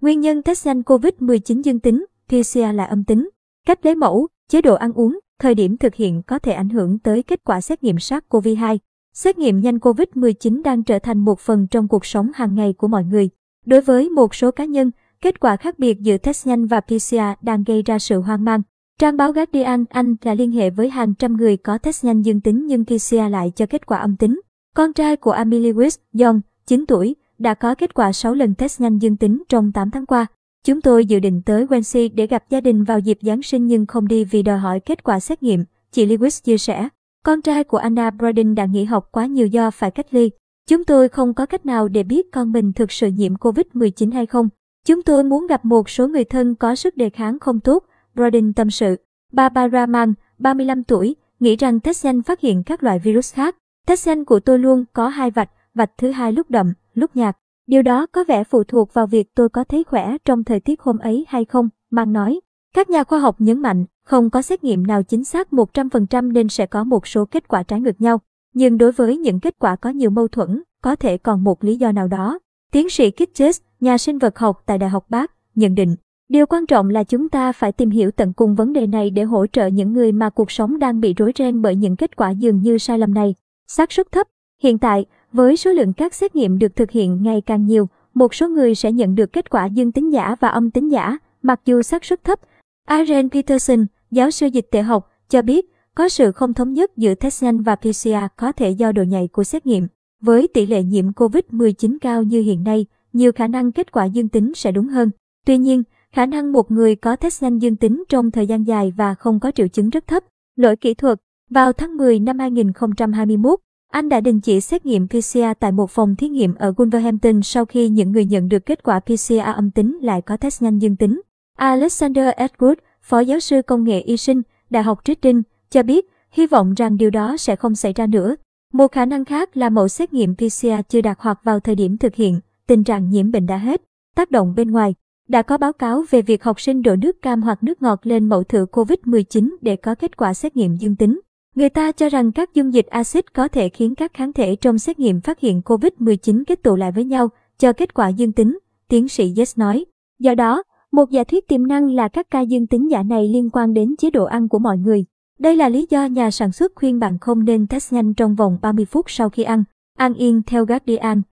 Nguyên nhân test nhanh COVID-19 dương tính, PCR là âm tính. Cách lấy mẫu, chế độ ăn uống, thời điểm thực hiện có thể ảnh hưởng tới kết quả xét nghiệm SARS-CoV-2. Xét nghiệm nhanh COVID-19 đang trở thành một phần trong cuộc sống hàng ngày của mọi người. Đối với một số cá nhân, kết quả khác biệt giữa test nhanh và PCR đang gây ra sự hoang mang. Trang báo Guardian Anh đã liên hệ với hàng trăm người có test nhanh dương tính nhưng PCR lại cho kết quả âm tính. Con trai của Emily West, John, 9 tuổi, đã có kết quả 6 lần test nhanh dương tính trong 8 tháng qua. Chúng tôi dự định tới Wency để gặp gia đình vào dịp Giáng sinh nhưng không đi vì đòi hỏi kết quả xét nghiệm, chị Lewis chia sẻ. Con trai của Anna Braden đã nghỉ học quá nhiều do phải cách ly. Chúng tôi không có cách nào để biết con mình thực sự nhiễm COVID-19 hay không. Chúng tôi muốn gặp một số người thân có sức đề kháng không tốt, Braden tâm sự. Barbara Mann, 35 tuổi, nghĩ rằng test nhanh phát hiện các loại virus khác. Test nhanh của tôi luôn có hai vạch, vạch thứ hai lúc đậm, lúc nhạc. Điều đó có vẻ phụ thuộc vào việc tôi có thấy khỏe trong thời tiết hôm ấy hay không, Mang nói. Các nhà khoa học nhấn mạnh, không có xét nghiệm nào chính xác 100% nên sẽ có một số kết quả trái ngược nhau. Nhưng đối với những kết quả có nhiều mâu thuẫn, có thể còn một lý do nào đó. Tiến sĩ Kitches, nhà sinh vật học tại Đại học Bác, nhận định, điều quan trọng là chúng ta phải tìm hiểu tận cùng vấn đề này để hỗ trợ những người mà cuộc sống đang bị rối ren bởi những kết quả dường như sai lầm này. xác suất thấp. Hiện tại, với số lượng các xét nghiệm được thực hiện ngày càng nhiều, một số người sẽ nhận được kết quả dương tính giả và âm tính giả, mặc dù xác suất thấp. Aaron Peterson, giáo sư dịch tễ học, cho biết có sự không thống nhất giữa test nhanh và PCR có thể do độ nhạy của xét nghiệm. Với tỷ lệ nhiễm COVID-19 cao như hiện nay, nhiều khả năng kết quả dương tính sẽ đúng hơn. Tuy nhiên, khả năng một người có test nhanh dương tính trong thời gian dài và không có triệu chứng rất thấp. Lỗi kỹ thuật Vào tháng 10 năm 2021, anh đã đình chỉ xét nghiệm PCR tại một phòng thí nghiệm ở Wolverhampton sau khi những người nhận được kết quả PCR âm tính lại có test nhanh dương tính. Alexander Edward, phó giáo sư công nghệ y sinh, Đại học Reading, cho biết hy vọng rằng điều đó sẽ không xảy ra nữa. Một khả năng khác là mẫu xét nghiệm PCR chưa đạt hoặc vào thời điểm thực hiện, tình trạng nhiễm bệnh đã hết. Tác động bên ngoài, đã có báo cáo về việc học sinh đổ nước cam hoặc nước ngọt lên mẫu thử COVID-19 để có kết quả xét nghiệm dương tính. Người ta cho rằng các dung dịch axit có thể khiến các kháng thể trong xét nghiệm phát hiện COVID-19 kết tụ lại với nhau, cho kết quả dương tính, tiến sĩ Yes nói. Do đó, một giả thuyết tiềm năng là các ca dương tính giả này liên quan đến chế độ ăn của mọi người. Đây là lý do nhà sản xuất khuyên bạn không nên test nhanh trong vòng 30 phút sau khi ăn. An Yên theo Guardian.